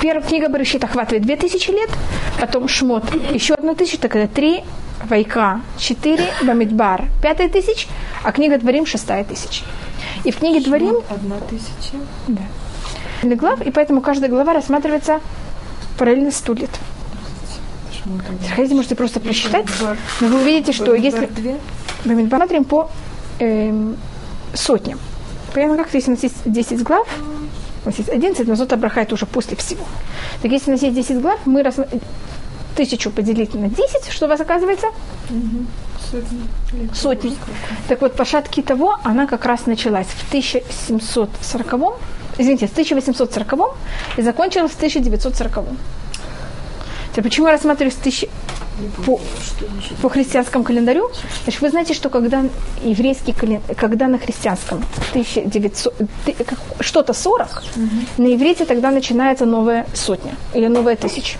Первая книга Барышит охватывает 2000 лет, потом Шмот еще одну тысячу, так это три, Вайка 4, Бамидбар 5 тысяч, а книга Дворим 6 тысяч. И в книге Дворим... Одна тысяча. Да. глав, и поэтому каждая глава рассматривается параллельно 100 лет. Хотите, можете просто просчитать, но вы увидите, что если... Бамидбар смотрим по эм, сотням. Понятно, как если у нас есть 10 глав, у нас есть 11, но зот Абрахает уже после всего. Так если у нас есть 10 глав, мы рассматриваем тысячу поделить на 10, что у вас оказывается? Сотни. Сотни. Так вот, по шатке того, она как раз началась в 1740 извините, в 1840 и закончилась в 1940 Теперь, почему я рассматриваю тысячи, по, по христианскому календарю? Значит, вы знаете, что когда еврейский календарь, когда на христианском 1900, что-то 40, угу. на иврите тогда начинается новая сотня или новая тысяча.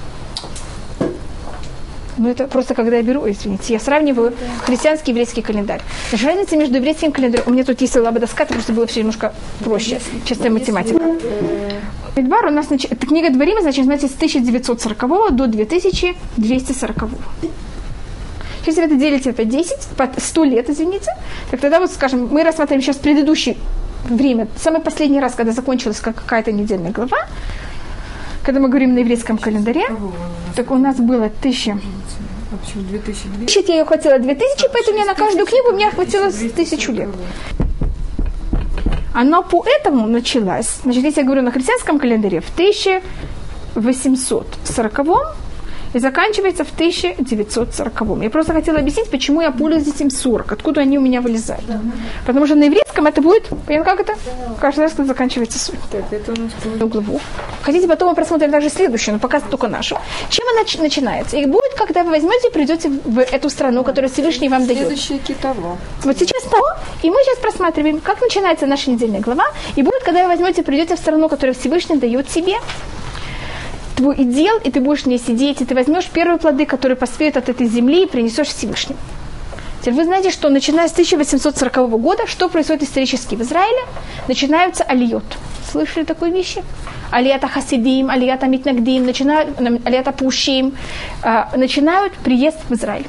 Ну, это просто когда я беру, извините, я сравниваю христианский и еврейский календарь. Значит, разница между еврейским календарем, у меня тут есть лабадаска, это просто было все немножко проще, чистая математика. Мидбар у нас, эта книга Дворима, значит, с 1940 до 2240. Если вы это делите по 10, по 100 лет, извините, так тогда вот, скажем, мы рассматриваем сейчас предыдущий время, самый последний раз, когда закончилась какая-то недельная глава, когда мы говорим на еврейском календаре, так у нас было тысяча. А почему 2000? Учить я ее хватило 2000, поэтому я на каждую книгу мне хватило тысячу лет. Оно поэтому началось, значит, если я говорю на христианском календаре, в 1840 и заканчивается в 1940. Я просто хотела объяснить, почему я пользуюсь этим 40, откуда они у меня вылезают. Да. Потому что на еврейском это будет, понятно, как это? Каждый раз, когда заканчивается 40. Так, это у нас главу. Хотите, потом мы просмотрим также следующую, но пока только нашу. Чем она нач- начинается? И будет, когда вы возьмете и придете в эту страну, которую Всевышний вам дает. Следующее китово. Вот сейчас того, и мы сейчас просматриваем, как начинается наша недельная глава, и будет, когда вы возьмете и придете в страну, которую Всевышний дает себе твой идел, и ты будешь в ней сидеть, и ты возьмешь первые плоды, которые поспеют от этой земли, и принесешь Всевышнему. Теперь вы знаете, что начиная с 1840 года, что происходит исторически в Израиле? Начинаются алиот. Слышали такой вещи? Алията хасидим, алията митнагдим, начинают, алията пушим, а, начинают приезд в Израиль.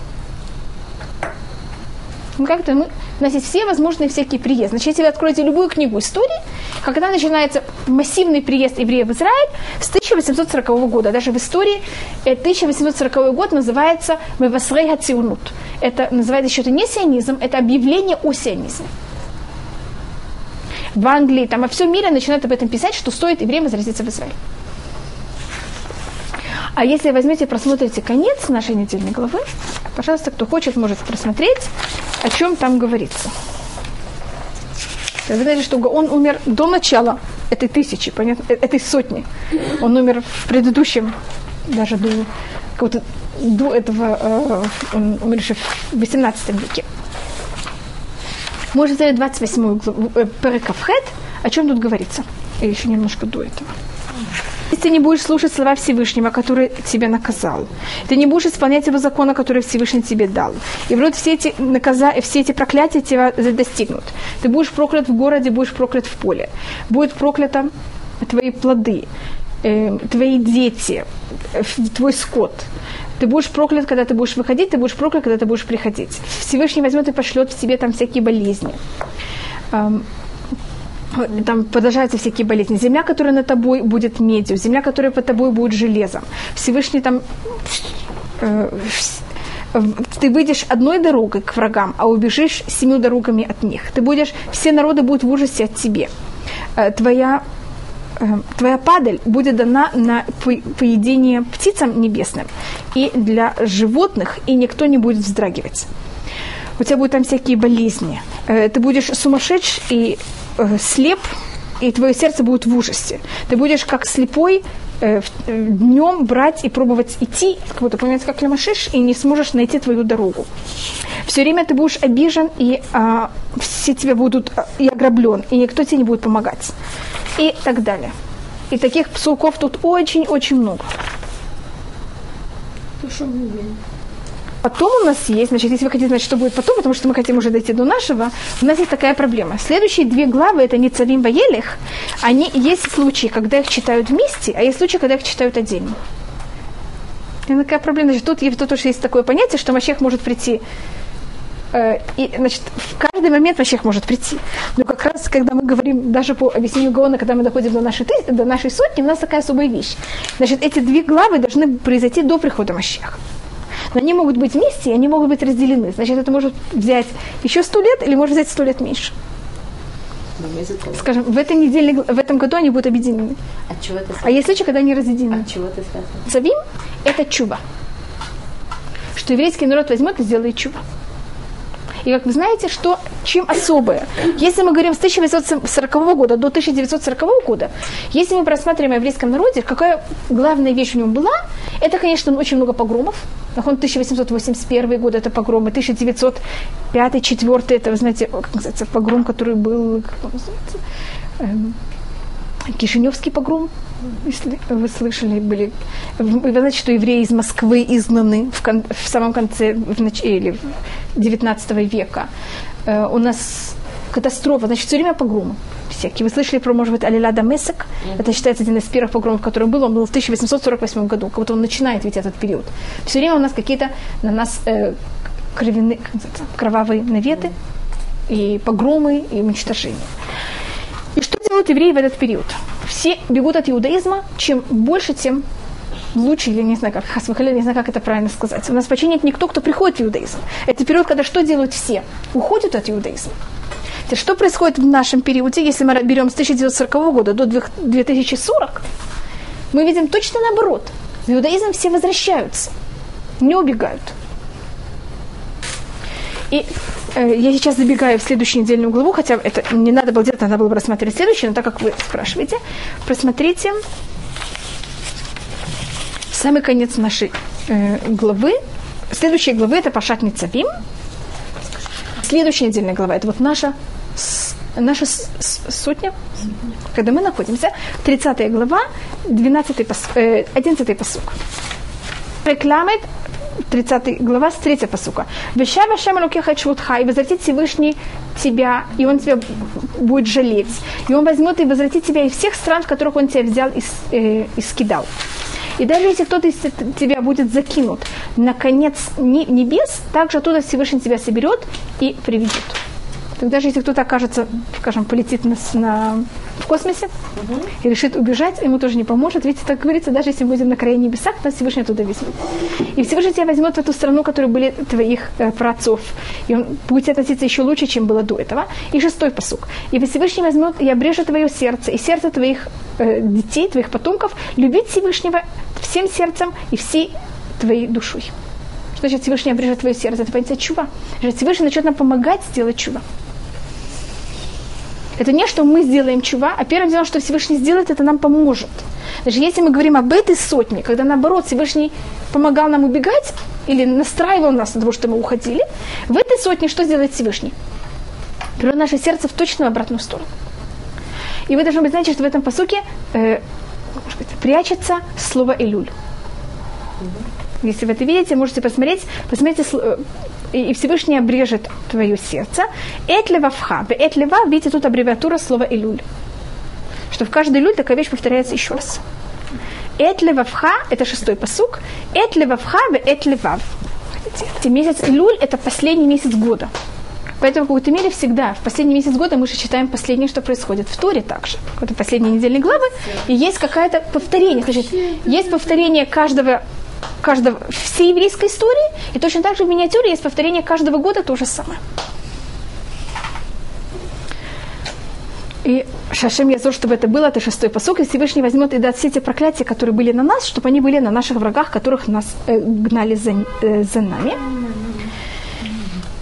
Ну, как-то мы, у есть все возможные всякие приезды. Значит, если вы откроете любую книгу истории, когда начинается массивный приезд евреев в Израиль с 1840 года, даже в истории 1840 э, год называется Мевасрей Хациунут. Это называется еще это не сионизм, это объявление о сионизме. В Англии, там во всем мире начинают об этом писать, что стоит евреям возвратиться в Израиль. А если возьмете просмотрите конец нашей недельной главы, пожалуйста, кто хочет, может просмотреть, о чем там говорится. Вы знаете, что он умер до начала этой тысячи, понятно, э, этой сотни. Он умер в предыдущем, даже до, какого-то, до этого, э, он умер еще в 18 веке. Можно взять 28 главу, э, Перекавхет, о чем тут говорится. И еще немножко до этого. Если ты не будешь слушать слова Всевышнего, который тебя наказал, ты не будешь исполнять его закона, который Всевышний тебе дал, и вроде все эти, наказа... все эти проклятия тебя достигнут. Ты будешь проклят в городе, будешь проклят в поле. Будет проклято твои плоды, э, твои дети, э, твой скот. Ты будешь проклят, когда ты будешь выходить, ты будешь проклят, когда ты будешь приходить. Всевышний возьмет и пошлет в тебе там всякие болезни там продолжаются всякие болезни. Земля, которая на тобой будет медью, земля, которая под тобой будет железом. Всевышний там э, ты выйдешь одной дорогой к врагам, а убежишь семью дорогами от них. Ты будешь, все народы будут в ужасе от тебя. Э, твоя, э, твоя падаль будет дана на поедение птицам небесным и для животных, и никто не будет вздрагивать. У тебя будут там всякие болезни. Э, ты будешь сумасшедший и э, слеп, и твое сердце будет в ужасе. Ты будешь как слепой э, э, днем брать и пробовать идти, как будто понимаете, как лямашиш, и не сможешь найти твою дорогу. Все время ты будешь обижен, и э, все тебя будут э, и ограблен, и никто тебе не будет помогать. И так далее. И таких псуков тут очень-очень много. Потом у нас есть, значит, если вы хотите знать, что будет потом, потому что мы хотим уже дойти до нашего, у нас есть такая проблема. Следующие две главы, это не Царим Ваелих, они есть случаи, когда их читают вместе, а есть случаи, когда их читают отдельно. И такая проблема. Значит, тут, тут уж есть такое понятие, что Машех может прийти Э, и, значит, в каждый момент Машех может прийти. Но как раз, когда мы говорим, даже по объяснению Гаона, когда мы доходим до нашей, до нашей сотни, у нас такая особая вещь. Значит, эти две главы должны произойти до прихода Машеха. Но они могут быть вместе, и они могут быть разделены. Значит, это может взять еще сто лет, или может взять сто лет меньше. Скажем, в, этой неделе, в этом году они будут объединены. От чего это а есть случаи, когда они разъединены. От чего это связано? Цавим – это чува. Что еврейский народ возьмет и сделает чува. И как вы знаете, что чем особое? Если мы говорим с 1940 года до 1940 года, если мы просматриваем в еврейском народе, какая главная вещь в нем была, это, конечно, очень много погромов. Он 1881 год это погромы, 1905 4 это, вы знаете, как называется, погром, который был, как называется, эм, Кишиневский погром, если вы слышали, были. Вы знаете, что евреи из Москвы изгнаны в, кон, в самом конце в нач, или 19 века. Э, у нас катастрофа, значит, все время погромы всякие. Вы слышали про, может быть, Алиля Дамесек? Mm-hmm. Это считается один из первых погромов, который был. Он был в 1848 году, как будто он начинает ведь этот период. Все время у нас какие-то на нас э, кровяные, кровавые наветы и погромы и уничтожения. И что делают евреи в этот период? Все бегут от иудаизма, чем больше, тем лучше, или не знаю, как хасвахаля, не знаю, как это правильно сказать. У нас почти нет никто, кто приходит в иудаизм. Это период, когда что делают все? Уходят от иудаизма. Теперь, что происходит в нашем периоде, если мы берем с 1940 года до 2040, мы видим точно наоборот. В иудаизм все возвращаются, не убегают. И я сейчас забегаю в следующую недельную главу, хотя это не надо было делать, надо было бы рассмотреть следующую, но так как вы спрашиваете, просмотрите самый конец нашей э, главы. Следующая главы это Пашат Ницавим. Следующая недельная глава это вот наша наша сотня, когда мы находимся, 30 глава, 12 пос, э, 11 посук. Рекламит 30 глава, с 3 посука. Вещава Шем Лукеха Чвутха, и возвратит Всевышний тебя, и он тебя будет жалеть. И он возьмет и возвратит тебя из всех стран, в которых он тебя взял и, э, и скидал. И даже если кто-то из тебя будет закинут на конец небес, также оттуда Всевышний тебя соберет и приведет. Так даже если кто-то окажется, скажем, полетит на, на, в космосе угу. и решит убежать, ему тоже не поможет. Видите, так говорится, даже если мы будем на крае небесах, нас Всевышний оттуда возьмет. И Всевышний тебя возьмет в эту страну, которая были твоих э, праотцов. И он будет относиться еще лучше, чем было до этого. И шестой посук. И Всевышний возьмет и обрежет твое сердце, и сердце твоих э, детей, твоих потомков, любить Всевышнего всем сердцем и всей твоей душой. Что значит Всевышний обрежет твое сердце? Это понятие чува. Значит, Всевышний начнет нам помогать сделать чува. Это не, что мы сделаем чува, а первым делом, что Всевышний сделает, это нам поможет. Даже если мы говорим об этой сотне, когда наоборот Всевышний помогал нам убегать или настраивал нас на того, что мы уходили, в этой сотне что сделает Всевышний? Привел наше сердце в точную обратную сторону. И вы должны быть знаете, что в этом посуке э, прячется слово «элюль». Если вы это видите, можете посмотреть, посмотрите, э, и Всевышний обрежет твое сердце. Эт левавха. Эт лева, видите, тут аббревиатура слова илюль. Что в каждой илюль такая вещь повторяется еще раз. Эт левавха, это шестой посук. Эт левавха, эт левав. Месяц Илюль – это последний месяц года. Поэтому в какой-то мере всегда, в последний месяц года мы же читаем последнее, что происходит в Торе также. Это последние недельные главы, и есть какое-то повторение. Значит, есть повторение каждого каждого, всей еврейской истории, и точно так же в миниатюре есть повторение каждого года то же самое. И Шашем Язор, чтобы это было, это шестой посок, и Всевышний возьмет и даст все эти проклятия, которые были на нас, чтобы они были на наших врагах, которых нас э, гнали за, э, за нами.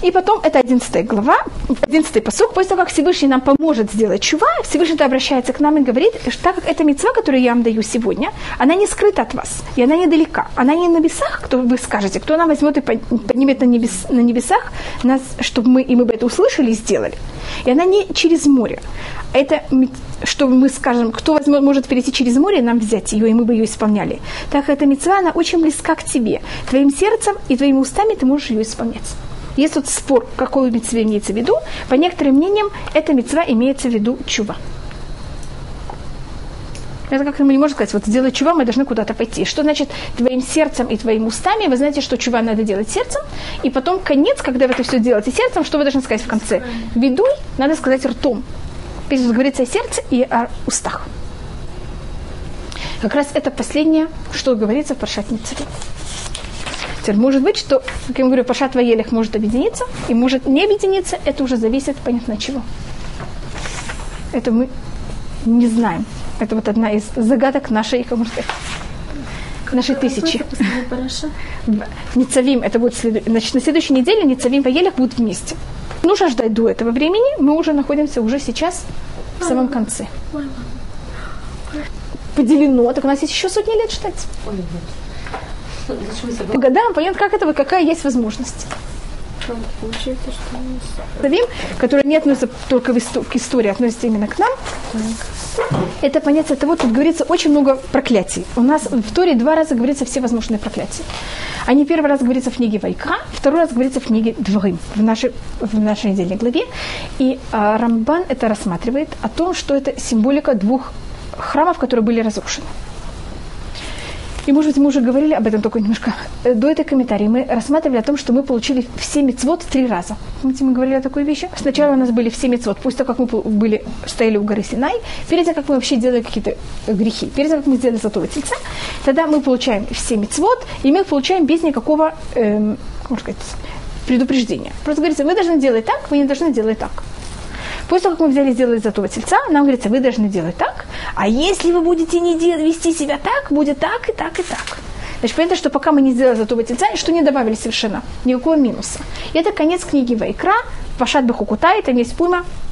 И потом, это 11 глава, 11 посук, после того, как Всевышний нам поможет сделать чува, Всевышний обращается к нам и говорит, что так как эта мецва, которую я вам даю сегодня, она не скрыта от вас, и она недалека, она не на небесах, кто вы скажете, кто она возьмет и поднимет на, небес, на небесах, нас, чтобы мы, и мы бы это услышали и сделали. И она не через море. Это, что мы скажем, кто возьмет, может перейти через море нам взять ее, и мы бы ее исполняли. Так эта мецва, она очень близка к тебе. Твоим сердцем и твоими устами ты можешь ее исполнять. Есть тут спор, какую мецве имеется в виду. По некоторым мнениям, эта мецва имеется в виду чува. Это как мы не можем сказать, вот сделать чува, мы должны куда-то пойти. Что значит твоим сердцем и твоими устами? Вы знаете, что чува надо делать сердцем, и потом конец, когда вы это все делаете сердцем, что вы должны сказать в конце? Ведуй надо сказать ртом. Здесь говорится о сердце и о устах. Как раз это последнее, что говорится в Паршат Ницарим. Теперь может быть, что, как я говорю, Пашат Ваелих может объединиться и может не объединиться, это уже зависит, понятно, от чего. Это мы не знаем. Это вот одна из загадок нашей, как можно сказать, нашей тысячи. Ницавим, это будет след... Значит, на следующей неделе Ницавим Ваелих будут вместе. Нужно ждать до этого времени, мы уже находимся уже сейчас в самом конце. Поделено, так у нас есть еще сотни лет ждать по годам, понятно, как это, какая есть возможность. Получается, что Вим, который не относится только к истории, относится именно к нам. Это понятие того, тут говорится очень много проклятий. У нас в Торе два раза говорится все возможные проклятия. Они первый раз говорится в книге Вайка, второй раз говорится в книге Дворым, в нашей, в нашей недельной главе. И а, Рамбан это рассматривает о том, что это символика двух храмов, которые были разрушены. И, может быть, мы уже говорили об этом только немножко э, до этой комментарии. Мы рассматривали о том, что мы получили все мецвод три раза. Помните, мы говорили о такой вещи? Сначала у нас были все мецвод, после того, как мы были, стояли у горы Синай, перед тем, как мы вообще делали какие-то э, грехи, перед тем, как мы сделали золотого тельца, тогда мы получаем все мецвод, и мы их получаем без никакого, эм, можно сказать, предупреждения. Просто говорится, вы должны делать так, вы не должны делать так. После того, как мы взяли и сделали золотого тельца, нам говорится, вы должны делать так, а если вы будете не вести себя так, будет так и так и так. Значит, понятно, что пока мы не сделали золотого тельца, что не добавили совершенно, никакого минуса. И это конец книги Вайкра, Пашат Бахукутай, там есть пума, Э,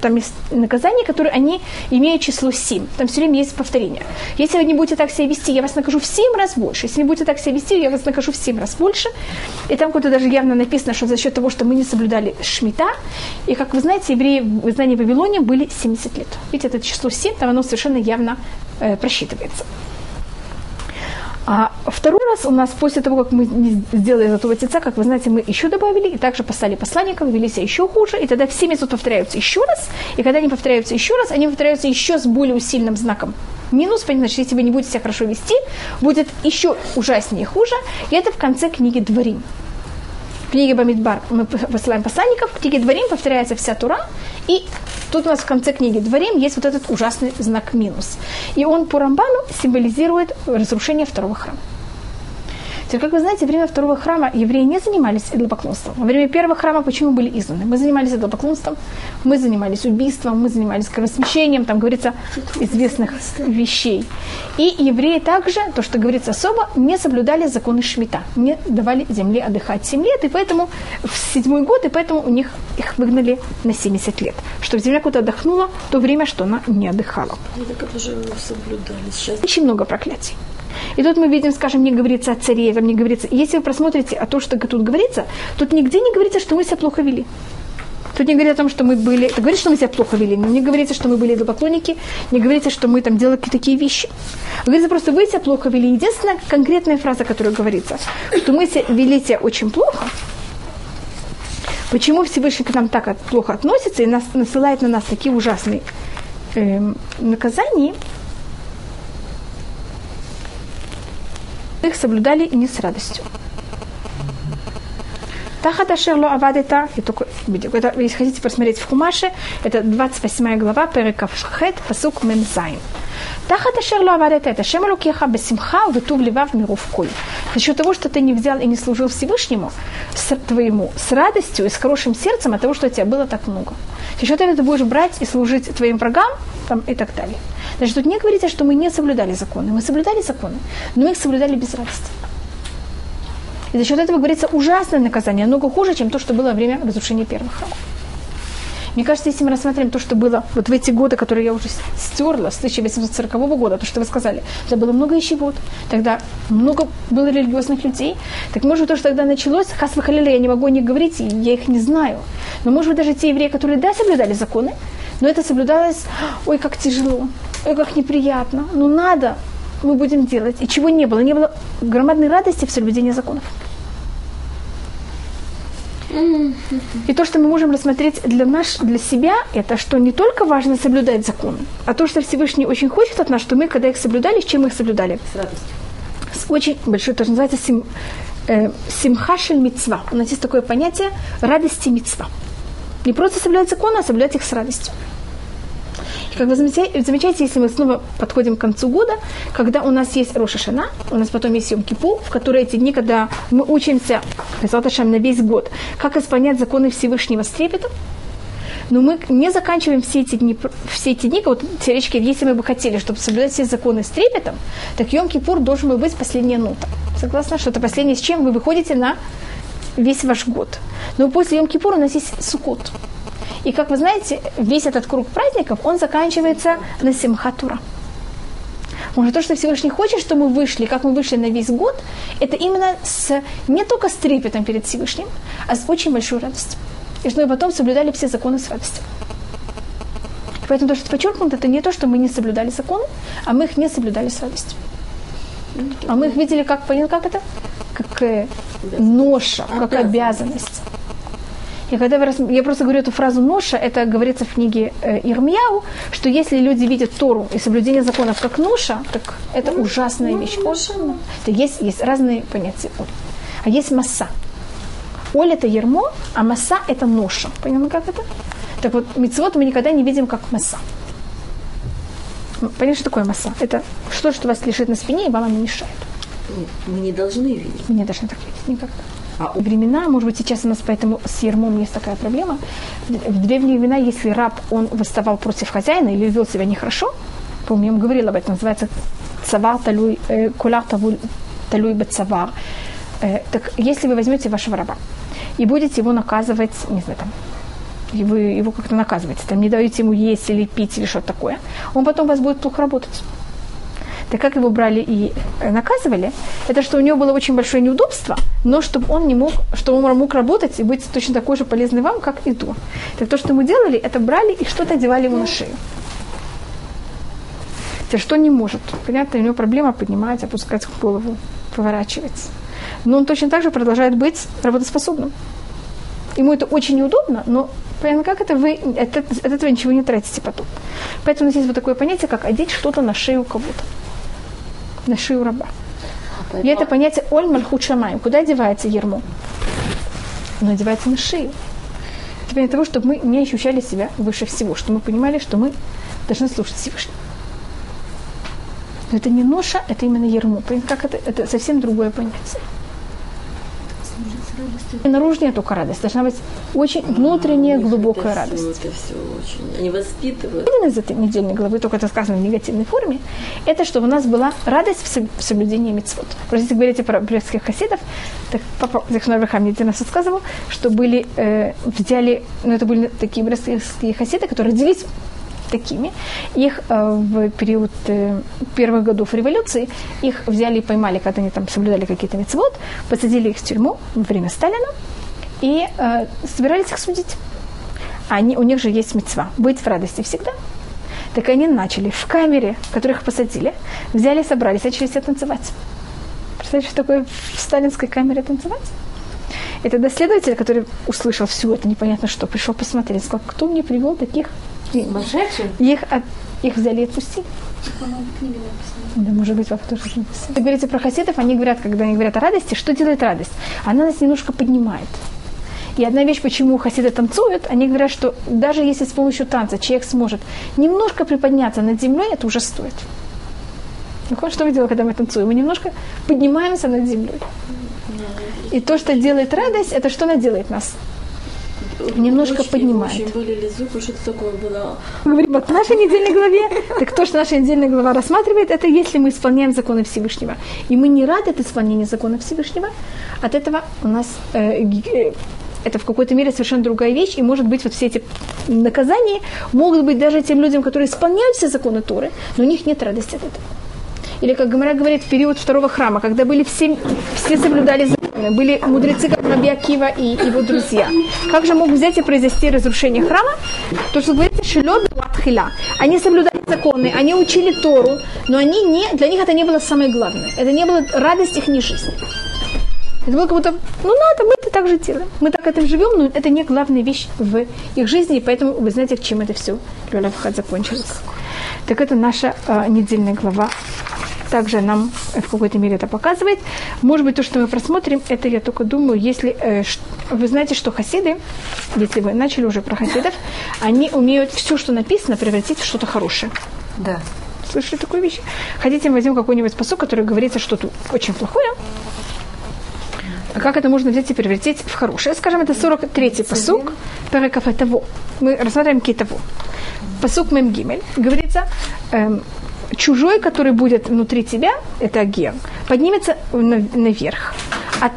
там есть наказания, которые они имеют число 7. Там все время есть повторение. Если вы не будете так себя вести, я вас накажу в 7 раз больше. Если не будете так себя вести, я вас накажу в 7 раз больше. И там куда-то даже явно написано, что за счет того, что мы не соблюдали шмита, и, как вы знаете, евреи в издании Вавилоне были 70 лет. Видите, это число 7, там оно совершенно явно э, просчитывается. А второй раз у нас после того, как мы сделали золотого тельца, как вы знаете, мы еще добавили, и также послали посланников, вели себя еще хуже, и тогда все месяцы повторяются еще раз, и когда они повторяются еще раз, они повторяются еще с более сильным знаком. Минус, значит, если вы не будете себя хорошо вести, будет еще ужаснее и хуже, и это в конце книги Дворим в книге Бамидбар мы посылаем посланников, в книге Дворим повторяется вся Тура, и тут у нас в конце книги Дворим есть вот этот ужасный знак минус. И он по Рамбану символизирует разрушение второго храма. Теперь, как вы знаете, во время второго храма евреи не занимались идолопоклонством. Во время первого храма почему были изгнаны? Мы занимались идолопоклонством, мы занимались убийством, мы занимались кровосмещением, там говорится известных вещей. И евреи также, то, что говорится особо, не соблюдали законы Шмита, не давали земле отдыхать 7 лет, и поэтому в седьмой год, и поэтому у них их выгнали на 70 лет. Чтобы земля куда отдохнула, в то время, что она не отдыхала. Сейчас... Очень много проклятий. И тут мы видим, скажем, не говорится о царе, там не говорится. Если вы просмотрите а то, что тут говорится, тут нигде не говорится, что мы себя плохо вели. Тут не говорится о том, что мы были... Это говорит, что мы себя плохо вели, но не говорится, что мы были идолопоклонники, не говорится, что мы там делали какие-то такие вещи. Говорится просто, вы себя плохо вели. Единственная конкретная фраза, которая говорится, что мы себя вели себя очень плохо, Почему Всевышний к нам так плохо относится и нас, насылает на нас такие ужасные э, наказания, их соблюдали и не с радостью. Тахат Ашерло Авадета, это, если хотите посмотреть в Хумаше, это 28 глава, Перекавхет, Пасук Мемзайн. Тахат Ашерло Авадета, это Шема Лукеха Бесимха, Витув Ливав Миров Коль. За счет того, что ты не взял и не служил Всевышнему, с твоему, с радостью и с хорошим сердцем от того, что у тебя было так много. За счет этого ты будешь брать и служить твоим врагам там, и так далее. Значит, тут не говорится, что мы не соблюдали законы. Мы соблюдали законы, но мы их соблюдали без радости. И за счет этого говорится ужасное наказание, много хуже, чем то, что было во время разрушения первых храмов. Мне кажется, если мы рассмотрим то, что было вот в эти годы, которые я уже стерла, с 1840 года, то, что вы сказали, это было много ищевод, тогда много было религиозных людей. Так может то, что тогда началось, хас я не могу них говорить, я их не знаю. Но может быть даже те евреи, которые да, соблюдали законы, но это соблюдалось, ой, как тяжело, ой, как неприятно, ну надо, мы будем делать. И чего не было? Не было громадной радости в соблюдении законов. И то, что мы можем рассмотреть для, наш, для себя, это что не только важно соблюдать закон, а то, что Всевышний очень хочет от нас, что мы, когда их соблюдали, с чем мы их соблюдали? С радостью. С очень большой, тоже называется сим, э, симхашель мицва. У нас есть такое понятие радости мицва. Не просто соблюдать закон, а соблюдать их с радостью. Как вы замечаете, если мы снова подходим к концу года, когда у нас есть Роша Шана, у нас потом есть Йом Кипу, в которые эти дни, когда мы учимся на весь год, как исполнять законы Всевышнего с трепетом, но мы не заканчиваем все эти дни, все эти дни, вот теоретически, если мы бы хотели, чтобы соблюдать все законы с трепетом, так Йом Кипур должен был быть последняя нота. Согласна, что это последнее, с чем вы выходите на весь ваш год. Но после Йом Кипура у нас есть Сукот. И, как вы знаете, весь этот круг праздников, он заканчивается на Симхатура. Может, то, что Всевышний хочет, что мы вышли, как мы вышли на весь год, это именно с, не только с трепетом перед Всевышним, а с очень большой радостью. И что мы потом соблюдали все законы с радостью. Поэтому то, что подчеркнуто, это не то, что мы не соблюдали законы, а мы их не соблюдали с радостью. А мы их видели как, понял, как это? Как э, ноша, как обязанность. И когда вы, я просто говорю эту фразу «ноша», это говорится в книге э, Ирмияу, что если люди видят Тору и соблюдение законов как ноша, так это ну, ужасная ну, вещь. Ну, то есть, есть разные понятия. А есть масса. Оль – это ермо, а масса – это ноша. Понимаете, как это? Так вот, мицвод мы никогда не видим как масса. Понятно, что такое масса? Это что, что вас лежит на спине и вам не мешает. Мы не должны видеть. Мы не должны так видеть никогда. А времена, может быть, сейчас у нас поэтому с ермом есть такая проблема. В древние времена, если раб, он восставал против хозяина или вел себя нехорошо, помню, я вам говорила об этом, называется цавар талуй, э, кулар талуй бацавар. Э, так если вы возьмете вашего раба и будете его наказывать, не знаю, там, и вы его как-то наказываете, там не даете ему есть или пить или что-то такое, он потом у вас будет плохо работать. Так как его брали и э, наказывали, это что у него было очень большое неудобство, но чтобы он не мог, чтобы он мог работать и быть точно такой же полезный вам, как и до. Так то, что мы делали, это брали и что-то одевали ему на шею. Теперь что не может? Понятно, у него проблема поднимать, опускать голову, поворачивать. Но он точно так же продолжает быть работоспособным. Ему это очень неудобно, но понятно, как это вы от, от этого ничего не тратите потом. Поэтому у нас есть вот такое понятие, как одеть что-то на шею кого-то на шию раба. И это понятие оль мальхут шамаем. Куда одевается ермо? Оно одевается на шею. Это для того, чтобы мы не ощущали себя выше всего, чтобы мы понимали, что мы должны слушать Всевышнего. Но это не ноша, это именно ермо. Как это? Это совсем другое понятие. Наружная только радость. Должна быть очень внутренняя, а, глубокая это радость. Все, это все очень. Они воспитывают. Один из этой недельной главы, только это сказано в негативной форме, это чтобы у нас была радость в соблюдении митцвот. Просто если говорите про брестских хасидов, так папа Захшна Авраам мне раз рассказывал, что были, э, взяли, ну это были такие брестские хасиды, которые родились такими. Их э, в период э, первых годов революции, их взяли и поймали, когда они там соблюдали какие-то мецвод, посадили их в тюрьму во время Сталина и э, собирались их судить. Они, у них же есть мецва быть в радости всегда. Так они начали в камере, в которых посадили, взяли, собрались, начали все танцевать. Представляете, что такое в сталинской камере танцевать? И тогда следователь, который услышал все это непонятно что, пришел посмотреть, сказал, кто мне привел таких их, от, их взяли и отпустили. Да, может быть, папа тоже написал. Вы говорите про хасидов, они говорят, когда они говорят о радости, что делает радость? Она нас немножко поднимает. И одна вещь, почему хасиды танцуют, они говорят, что даже если с помощью танца человек сможет немножко приподняться над землей, это уже стоит. Ну, что мы делаем, когда мы танцуем? Мы немножко поднимаемся над землей. И то, что делает радость, это что она делает нас? Немножко очень, поднимает. Болели зубы, что-то такое было. Мы говорим вот в нашей недельной главе. Так то, что наша недельная глава рассматривает, это если мы исполняем законы Всевышнего. И мы не рады от исполнения закона Всевышнего. От этого у нас э, э, это в какой-то мере совершенно другая вещь, и может быть вот все эти наказания могут быть даже тем людям, которые исполняют все законы Торы, но у них нет радости от этого. Или, как Гомера говорит, в период второго храма, когда были все, все соблюдали законы, были мудрецы, как Раби Акива и его друзья. Как же мог взять и произвести разрушение храма? То, что говорится, шелед хиля. Они соблюдали законы, они учили Тору, но они не, для них это не было самое главное. Это не было радость их не жизни. Это было как будто, ну надо, мы это так же делаем. Мы так этим живем, но это не главная вещь в их жизни, и поэтому вы знаете, к чем это все Люляфхат закончилось. Так это наша э, недельная глава. Также нам в какой-то мере это показывает. Может быть, то, что мы просмотрим, это я только думаю, если э, вы знаете, что хасиды, если вы начали уже про хасидов, они умеют все, что написано, превратить в что-то хорошее. Да. Слышали такую вещь? Хотите, мы возьмем какой-нибудь способ, который говорится что-то очень плохое, а как это можно взять и превратить в хорошее? Скажем, это 43-й посук Перекафе того. Мы рассматриваем китово. Посук Мемгимель. Говорится, эм, чужой, который будет внутри тебя, это ген, поднимется на- наверх. От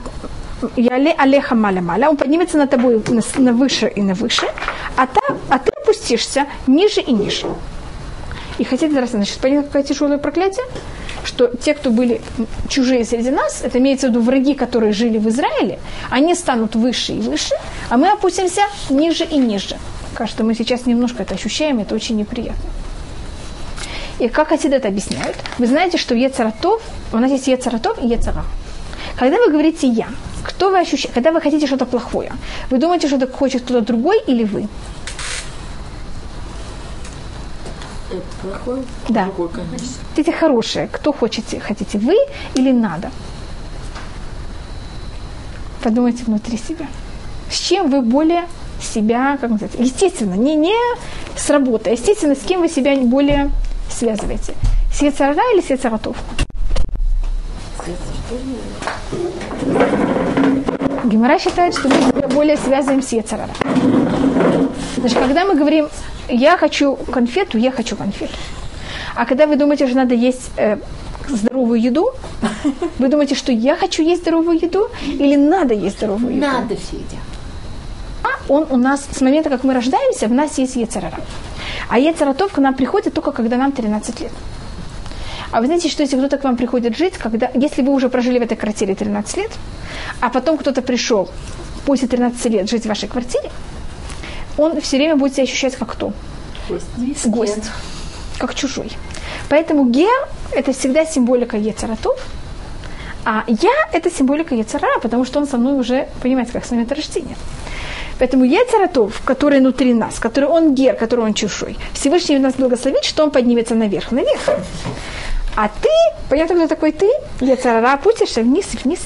Яле алеха маля маля, он поднимется над тобой на, на выше и на выше, а, та, а ты опустишься ниже и ниже. И хотите раз, значит, понятно, какое тяжелое проклятие? Что те, кто были чужие среди нас, это имеется в виду враги, которые жили в Израиле, они станут выше и выше, а мы опустимся ниже и ниже. Кажется, мы сейчас немножко это ощущаем, это очень неприятно. И как Хасиды это объясняют? Вы знаете, что Ецаратов, у нас есть Ецаратов и Ецара. Когда вы говорите «я», кто вы ощущаете? Когда вы хотите что-то плохое, вы думаете, что это хочет кто-то другой или вы? Это плохой? Да. Конечно. Хотите хорошее. Кто хотите? Хотите вы или надо? Подумайте внутри себя. С чем вы более себя, как называется, естественно, не, не с работы, а естественно, с кем вы себя более связываете? С или с Ецаратов? Гемора считает, что мы себя более связываем с Ецарара. Значит, когда мы говорим, я хочу конфету, я хочу конфету. А когда вы думаете, что надо есть э, здоровую еду, вы думаете, что я хочу есть здоровую еду или надо есть здоровую еду? Надо все едят. А он у нас, с момента, как мы рождаемся, в нас есть Ецарара. А Ецаратов к нам приходит только, когда нам 13 лет. А вы знаете, что если кто-то к вам приходит жить, когда, если вы уже прожили в этой квартире 13 лет, а потом кто-то пришел после 13 лет жить в вашей квартире, он все время будет себя ощущать как кто? Гость. Как чужой. Поэтому гер – это всегда символика Ецаратов, а я – это символика Ецара, потому что он со мной уже, понимаете, как с момента рождения. Поэтому Ецаратов, который внутри нас, который он гер, который он чужой, Всевышний нас благословит, что он поднимется наверх, наверх. А ты, понятно, кто такой ты? Ецарара, опустишься вниз и вниз.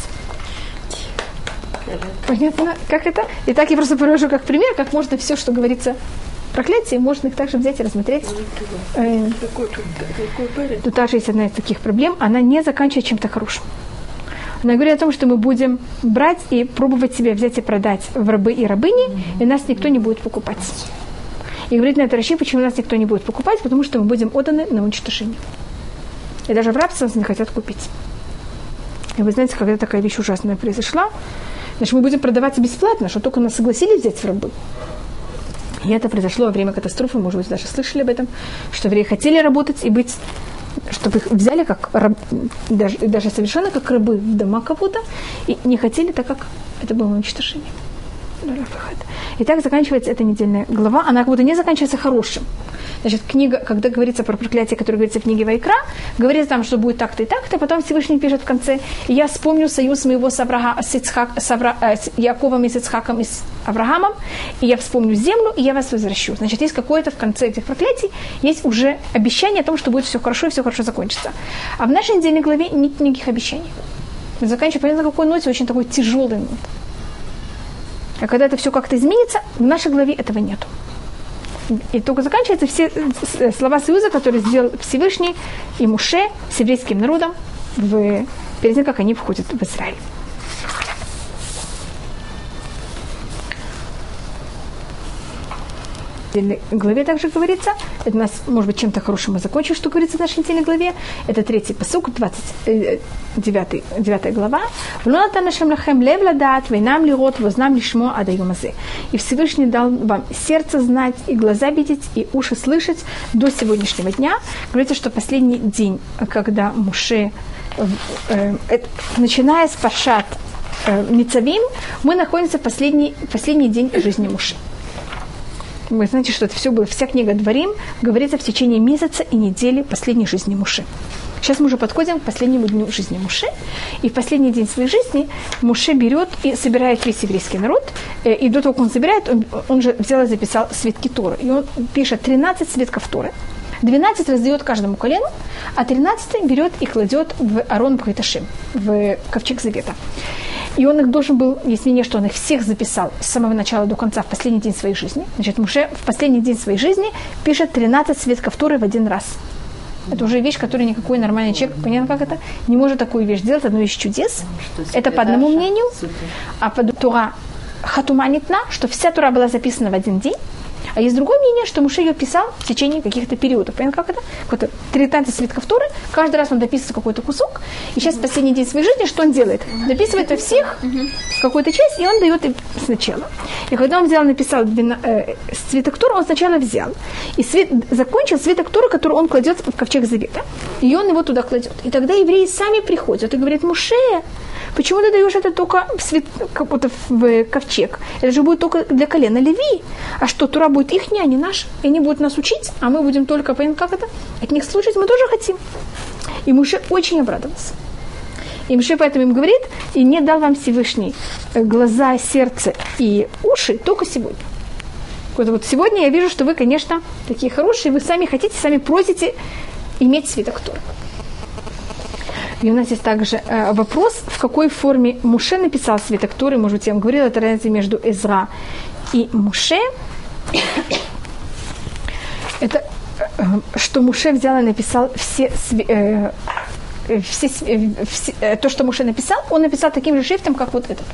Понятно, как это? И так я просто привожу как пример, как можно все, что говорится проклятие, можно их также взять и рассмотреть. Какой, какой парень? Тут также есть одна из таких проблем, она не заканчивает чем-то хорошим. Она говорит о том, что мы будем брать и пробовать себя взять и продать в рабы и рабыни, и нас никто не будет покупать. И говорит на это Раши, почему нас никто не будет покупать, потому что мы будем отданы на уничтожение. И даже в рабство нас не хотят купить. И вы знаете, когда такая вещь ужасная произошла, значит, мы будем продаваться бесплатно, что только нас согласились взять в рабы. И это произошло во время катастрофы, может быть, даже слышали об этом, что евреи хотели работать и быть, чтобы их взяли как раб, даже, даже совершенно как рабы в дома кого-то, и не хотели, так как это было уничтожение. И так заканчивается эта недельная глава. Она как будто не заканчивается хорошим. Значит, книга, когда говорится про проклятие, которое говорится в книге Вайкра, говорится там, что будет так-то и так-то, потом Всевышний пишет в конце, я вспомню союз моего с, Авраха, с, Ицхак, с, Авра, э, с Яковом и с Ицхаком и с Авраамом, и я вспомню землю, и я вас возвращу. Значит, есть какое-то в конце этих проклятий, есть уже обещание о том, что будет все хорошо и все хорошо закончится. А в нашей недельной главе нет никаких обещаний. Мы заканчиваем, понятно, какой ноте, очень такой тяжелый нот. А когда это все как-то изменится, в нашей главе этого нету. И только заканчиваются все э, слова союза, которые сделал Всевышний и Муше с еврейским народом в, перед тем, как они входят в Израиль. Недельной главе также говорится, это у нас, может быть, чем-то хорошим мы закончим, что говорится в нашей недельной главе. Это третий посук, 29, 9 глава. «Влонатан нашем лахем лев ладат, вейнам лирот, вознам лишмо адаюмазе». И Всевышний дал вам сердце знать, и глаза видеть, и уши слышать до сегодняшнего дня. Говорится, что последний день, когда Муше, э, э, начиная с Пашат э, Ницавим, мы находимся в последний, последний день жизни Муше. Вы знаете, что это все было, вся книга Дворим говорится в течение месяца и недели последней жизни Муши. Сейчас мы уже подходим к последнему дню жизни Муше. И в последний день своей жизни Муше берет и собирает весь еврейский народ. Э, И до того, как он собирает, он, он же взял и записал свитки Торы. И он пишет 13 свитков Торы. 12 раздает каждому колену, а 13 берет и кладет в Арон Бхайташим, в ковчег Завета. И он их должен был, есть мнение, что он их всех записал с самого начала до конца в последний день своей жизни. Значит, Муше в последний день своей жизни пишет 13 свитков Торы в один раз. Это уже вещь, которую никакой нормальный человек, понятно как это, не может такую вещь сделать, одно из чудес. Это по одному мнению. А по Тура Хатуманитна, что вся Тура была записана в один день. А есть другое мнение, что Муше ее писал в течение каких-то периодов. Понятно, как это? Какой-то 13 свитков Торы, каждый раз он дописывает какой-то кусок, и сейчас в последний день своей жизни что он делает? Дописывает во всех какую-то часть, и он дает им сначала. И когда он взял, написал э, свиток Торы, он сначала взял, и свит, закончил свиток Торы, который он кладет в ковчег Завета, и он его туда кладет. И тогда евреи сами приходят и говорят, Муше, Почему ты даешь это только в, свет, как будто в ковчег? Это же будет только для колена Леви. А что, Тура будет их, а не наш? И они будут нас учить, а мы будем только, понятно, как это? От них слушать мы тоже хотим. И Муше очень обрадовался. И Муше поэтому им говорит, и не дал вам Всевышний э, глаза, сердце и уши только сегодня. Вот, вот сегодня я вижу, что вы, конечно, такие хорошие, вы сами хотите, сами просите иметь свиток Торы. И у нас есть также э, вопрос, в какой форме Муше написал свиток Торы. Может быть, я вам говорила, это разница между Эзра и Муше. Это э, что Муше взял и написал все, э, все, все э, то, что Муше написал, он написал таким же шрифтом, как вот этот.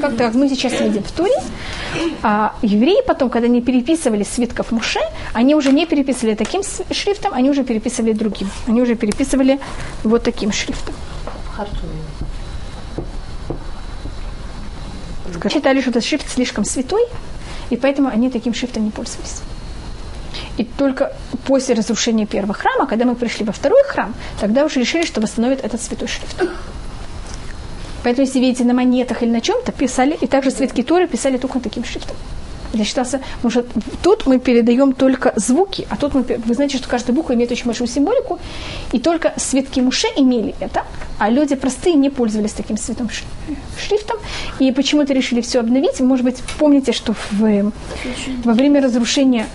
Как, как мы сейчас видим в Туре. А евреи потом, когда они переписывали свитков Муше, они уже не переписывали таким шрифтом, они уже переписывали другим. Они уже переписывали вот таким шрифтом. Считали, что этот шрифт слишком святой, и поэтому они таким шрифтом не пользовались. И только после разрушения первого храма, когда мы пришли во второй храм, тогда уже решили, что восстановят этот святой шрифт. Поэтому, если видите, на монетах или на чем-то писали, и также свитки Торы писали только таким шрифтом. Я считался, что тут мы передаем только звуки, а тут мы, вы знаете, что каждая буква имеет очень большую символику, и только свитки Муше имели это, а люди простые не пользовались таким святым шрифтом, и почему-то решили все обновить. Может быть, помните, что в, во время разрушения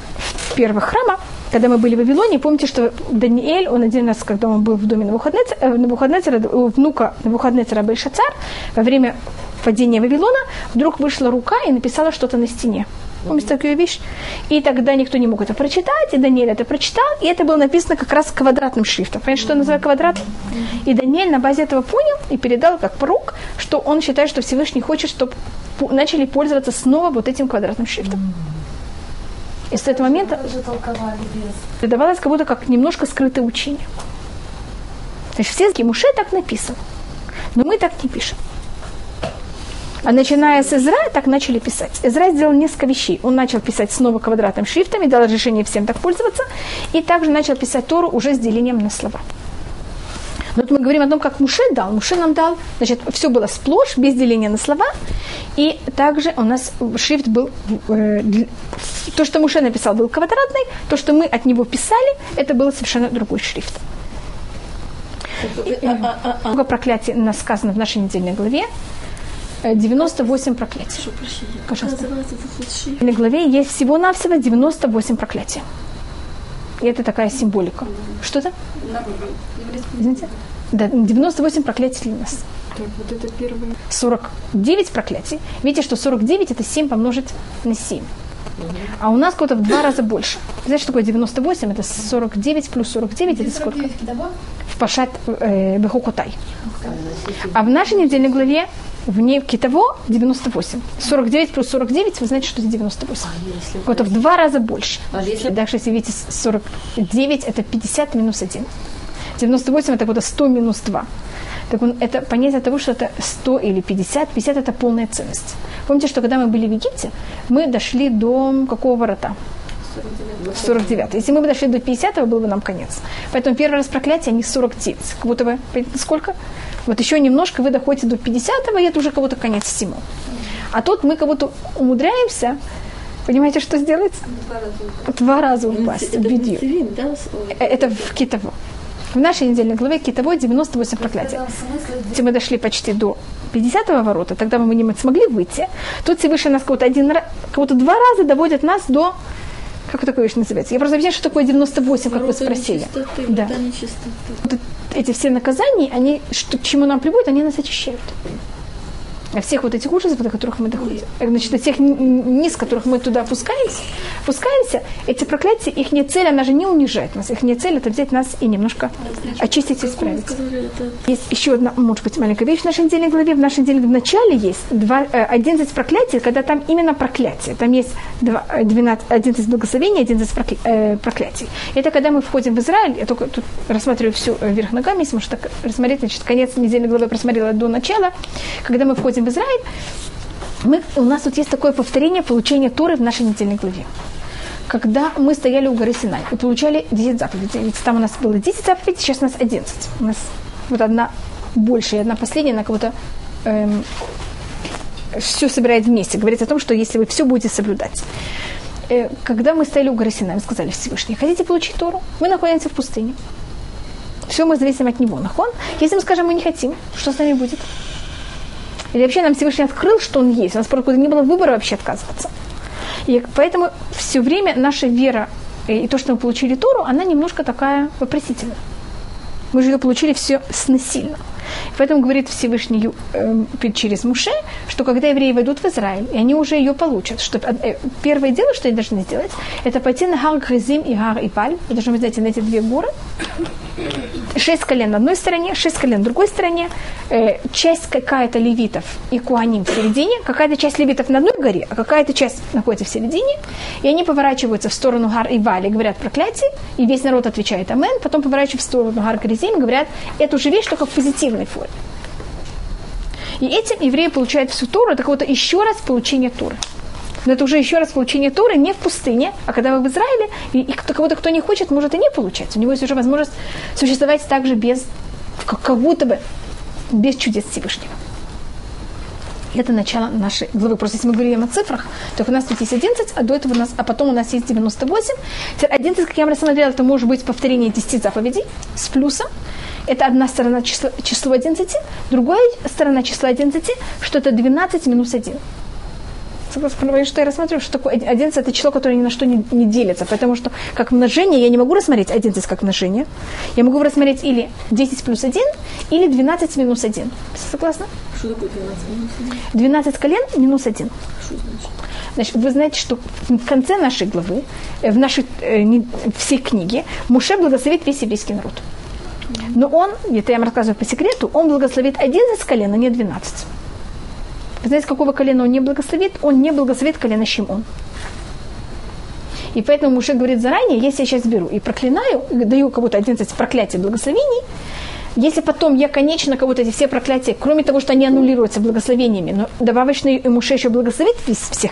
первого храма, когда мы были в Вавилоне, помните, что Даниэль, он один раз, когда он был в доме Навуходнецера, Навуходнецера внука Навуходнецера Бельшацар, во время падения Вавилона, вдруг вышла рука и написала что-то на стене. Помните такую вещь? И тогда никто не мог это прочитать, и Даниэль это прочитал, и это было написано как раз квадратным шрифтом. Понимаете, что называют квадрат? И Даниэль на базе этого понял и передал как пророк, что он считает, что Всевышний хочет, чтобы начали пользоваться снова вот этим квадратным шрифтом. И с этого момента передавалось как будто как немножко скрытое учение. Значит, все Муше так написано. Но мы так не пишем. А начиная с Израиля, так начали писать. Израиль сделал несколько вещей. Он начал писать снова квадратным шрифтом и дал разрешение всем так пользоваться. И также начал писать Тору уже с делением на слова. Но вот мы говорим о том, как Муше дал. Муше нам дал, значит, все было сплошь, без деления на слова. И также у нас шрифт был, э, то, что Муше написал, был квадратный, то, что мы от него писали, это был совершенно другой шрифт. Много проклятий у нас сказано в нашей недельной главе. 98 проклятий. Пожалуйста. В главе есть всего-навсего 98 проклятий. И это такая символика. Что-то? Извините? Да, 98 проклятий для нас. Так, вот это первое. 49 проклятий. Видите, что 49 это 7 помножить на 7. А у нас какое-то в два раза больше. Знаете, что такое 98? Это 49 плюс 49, это сколько? В Пашат э, Бехукотай. А в нашей недельной главе В ней китово 98. 49 плюс 49, вы знаете, что это 98. Если Вот в два раза больше. А если- Даже если видите 49, это 50 минус 1. 98 это вот 100 минус 2. Так он, это понятие того, что это 100 или 50. 50 это полная ценность. Помните, что когда мы были в Египте, мы дошли до какого ворота? 49. Если мы бы дошли до 50, был бы нам конец. Поэтому первый раз проклятие, они 49. Как будто бы, сколько? Вот еще немножко вы доходите до 50, и это уже кого-то конец всему. А тут мы как будто умудряемся, понимаете, что сделать? Два раза упасть Это бедью. Да? Э, Это в Китово. В нашей недельной главе Китово 98 проклятий. Если мы дошли почти до 50 ворота, тогда мы не смогли выйти. Тут Всевышний нас кого-то один раз, кого-то два раза доводит нас до... Как такое вещь называется? Я просто объясняю, что такое 98, как вы ворота спросили. нечистоты, Да. нечистоты. Вот эти все наказания, они, что, к чему нам приводят, они нас очищают. Всех вот этих ужасов, до которых мы доходим. Э, Значит, о тех низ, которых мы туда опускаемся, опускаемся, эти проклятия, их не цель, она же не унижает нас. Их не цель, это взять нас и немножко очистить и исправить. это Есть еще одна, может быть, маленькая вещь в нашей недельной главе. В нашей недельной в начале есть два, э, 11 проклятий, когда там именно проклятие. Там есть два, э, 12, 11 благословений, 11 прокля- э, проклятий. Это когда мы входим в Израиль, я только тут рассматриваю все э, вверх ногами, если можно так рассмотреть, значит, конец недельной главы просмотрела до начала. Когда мы входим в Израиль, мы, у нас тут есть такое повторение получения Торы в нашей недельной главе когда мы стояли у горы Синай и получали 10 заповедей. Ведь там у нас было 10 заповедей, сейчас у нас 11. У нас вот одна большая, одна последняя, она будто эм, все собирает вместе. Говорит о том, что если вы все будете соблюдать. Э, когда мы стояли у горы Синай, мы сказали Всевышний, хотите получить Тору? Мы находимся в пустыне. Все мы зависим от него. Нахон? Если мы скажем, мы не хотим, что с нами будет? Или вообще нам Всевышний открыл, что он есть. У нас просто не было выбора вообще отказываться. И поэтому все время наша вера и то, что мы получили Тору, она немножко такая вопросительная. Мы же ее получили все снасильно. Поэтому говорит Всевышний э, через Муше, что когда евреи войдут в Израиль, и они уже ее получат, что э, первое дело, что они должны сделать, это пойти на Гар Гризим и Гар Ипаль. Вы должны знаете, на эти две горы. Шесть колен на одной стороне, шесть колен на другой стороне, э, часть какая-то левитов и куаним в середине, какая-то часть левитов на одной горе, а какая-то часть находится в середине, и они поворачиваются в сторону Гар и Вали, говорят проклятие, и весь народ отвечает Амен, потом поворачиваются в сторону Гар Гризим, говорят эту же вещь, только в позитивной форме. И этим евреи получают всю Тору, это какое-то еще раз получение Торы. Но это уже еще раз получение Торы не в пустыне, а когда вы в Израиле, и, и кого-то, кто не хочет, может и не получать. У него есть уже возможность существовать также без, как, как будто бы, без чудес Всевышнего. Это начало нашей главы. Просто если мы говорим о цифрах, то у нас тут есть 11, а до этого у нас, а потом у нас есть 98. Теперь 11, как я вам рассмотрела, это может быть повторение 10 заповедей с плюсом. Это одна сторона числа, число 11, другая сторона числа 11, что это 12 минус 1. Согласно, что я рассматриваю, что такое 11 это число, которое ни на что не, не делится, потому что как множение я не могу рассмотреть 11 как множение. Я могу рассмотреть или 10 плюс 1, или 12 минус 1. Согласны? Что такое 12 минус? 12 колен минус 1. Что значит? Значит, вы знаете, что в конце нашей главы, э, в нашей э, всей книге, Муше благословит весь еврейский народ. Но он, это я вам рассказываю по секрету, он благословит 11 колен, а не 12. Вы знаете, какого колена он не благословит? Он не благословит колено Шимон. И поэтому Муше говорит заранее, если я сейчас беру и проклинаю, даю кому-то 11 проклятий благословений, если потом я, конечно, кого-то эти все проклятия, кроме того, что они аннулируются благословениями, но добавочный Муше еще благословит всех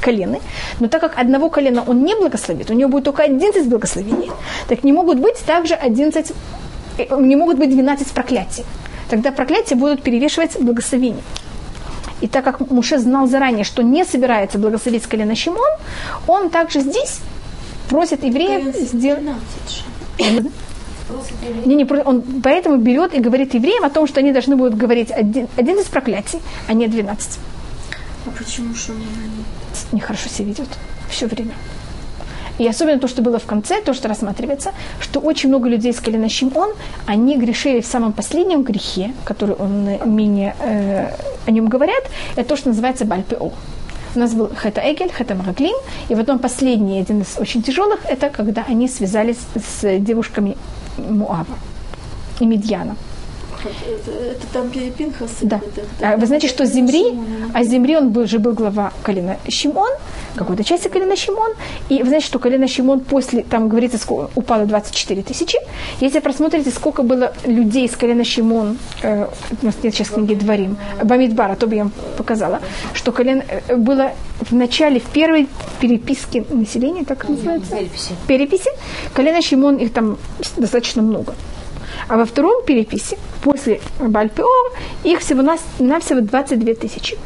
колены, но так как одного колена он не благословит, у него будет только 11 благословений, так не могут быть также 11, э, не могут быть 12 проклятий. Тогда проклятия будут перевешивать благословения. И так как Муше знал заранее, что не собирается благословить с колена Шимон, он также здесь просит евреев сделать... 12 же. Не, не, он поэтому берет и говорит евреям о том, что они должны будут говорить один, 11 проклятий, а не 12. А почему Шимон они? Нехорошо себя ведет все время. И особенно то, что было в конце, то, что рассматривается, что очень много людей с колена Шимон, они грешили в самом последнем грехе, который он менее э, о нем говорят, это то, что называется Бальпео. У нас был Хета Эгель, Хета Мараглим, и потом последний, один из очень тяжелых, это когда они связались с девушками Муава и Медьяна. Это, это там Пинхас. Да. Это, А Вы знаете, что с земли, Шимона, а с земли он был, же был глава колена Шимон, какой-то части колена Шимон. И вы знаете, что колено Шимон после, там говорится, сколько, упало 24 тысячи. Если просмотрите, сколько было людей с колена Шимон, э, у нас нет сейчас книги Дворим, Бамидбара, то бы я вам показала, что колено э, было в начале, в первой переписке населения, как это называется? Переписи. переписи, колено Шимон их там достаточно много. А во втором переписи, после Бальпеор, их всего нас, навсего 22 тысячи.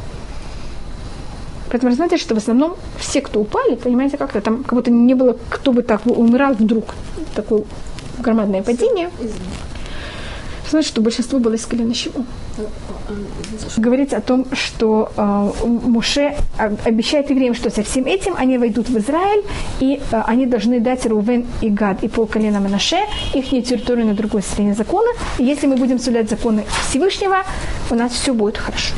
Поэтому знаете, что в основном все, кто упали, понимаете, как-то там как будто не было, кто бы так умирал вдруг. Такое громадное падение. Значит, что большинство было из колена Шимон. Говорится о том, что э, Муше об- обещает евреям, что со всем этим они войдут в Израиль, и э, они должны дать Рувен и Гад и пол колена Манаше, их территорию на другой стороне закона. И если мы будем соблюдать законы Всевышнего, у нас все будет хорошо.